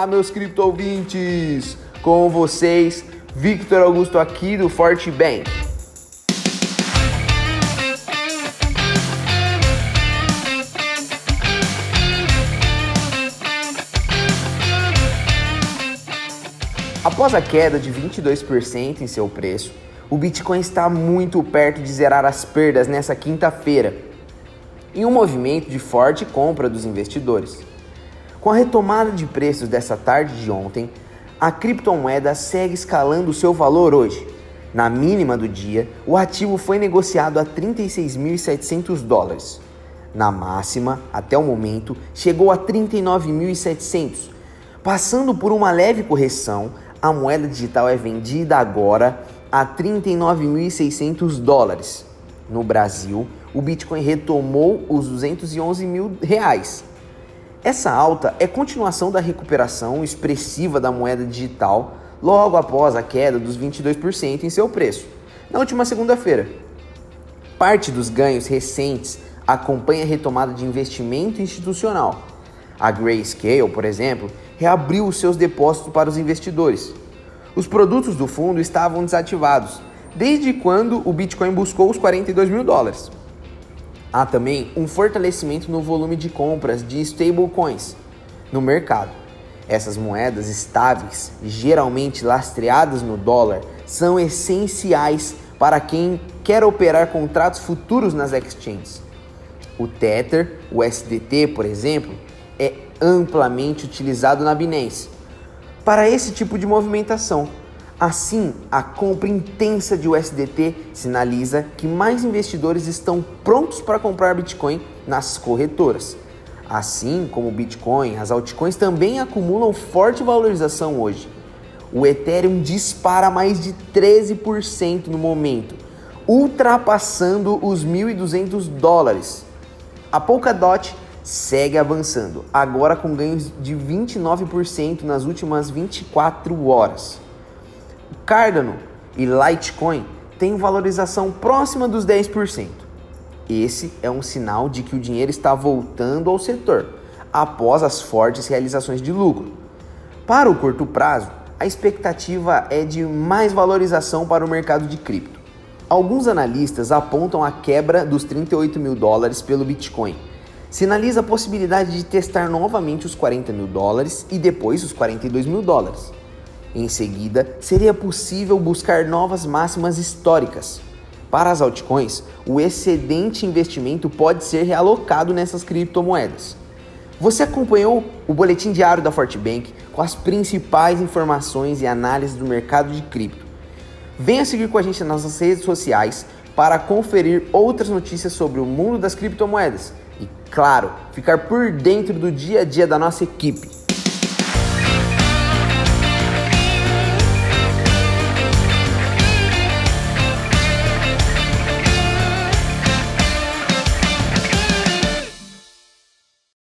Olá, meus cripto ouvintes! Com vocês, Victor Augusto aqui do Forte Bank. Após a queda de 22% em seu preço, o Bitcoin está muito perto de zerar as perdas nessa quinta-feira, em um movimento de forte compra dos investidores. Com a retomada de preços dessa tarde de ontem, a criptomoeda segue escalando seu valor hoje. Na mínima do dia, o ativo foi negociado a 36.700 dólares. Na máxima, até o momento, chegou a 39.700. Passando por uma leve correção, a moeda digital é vendida agora a 39.600 dólares. No Brasil, o Bitcoin retomou os 211 mil reais. Essa alta é continuação da recuperação expressiva da moeda digital logo após a queda dos 22% em seu preço, na última segunda-feira. Parte dos ganhos recentes acompanha a retomada de investimento institucional. A Grayscale, por exemplo, reabriu os seus depósitos para os investidores. Os produtos do fundo estavam desativados desde quando o Bitcoin buscou os 42 mil dólares. Há também um fortalecimento no volume de compras de stablecoins no mercado. Essas moedas estáveis, geralmente lastreadas no dólar, são essenciais para quem quer operar contratos futuros nas exchanges. O Tether, o SDT, por exemplo, é amplamente utilizado na Binance para esse tipo de movimentação. Assim, a compra intensa de USDT sinaliza que mais investidores estão prontos para comprar Bitcoin nas corretoras. Assim como o Bitcoin, as altcoins também acumulam forte valorização hoje. O Ethereum dispara mais de 13% no momento, ultrapassando os 1.200 dólares. A Polkadot segue avançando, agora com ganhos de 29% nas últimas 24 horas. Cardano e Litecoin têm valorização próxima dos 10%. Esse é um sinal de que o dinheiro está voltando ao setor após as fortes realizações de lucro. Para o curto prazo, a expectativa é de mais valorização para o mercado de cripto. Alguns analistas apontam a quebra dos 38 mil dólares pelo Bitcoin sinaliza a possibilidade de testar novamente os 40 mil dólares e depois os 42 mil dólares. Em seguida, seria possível buscar novas máximas históricas. Para as altcoins, o excedente investimento pode ser realocado nessas criptomoedas. Você acompanhou o boletim diário da Fortbank com as principais informações e análises do mercado de cripto. Venha seguir com a gente nas nossas redes sociais para conferir outras notícias sobre o mundo das criptomoedas e, claro, ficar por dentro do dia a dia da nossa equipe.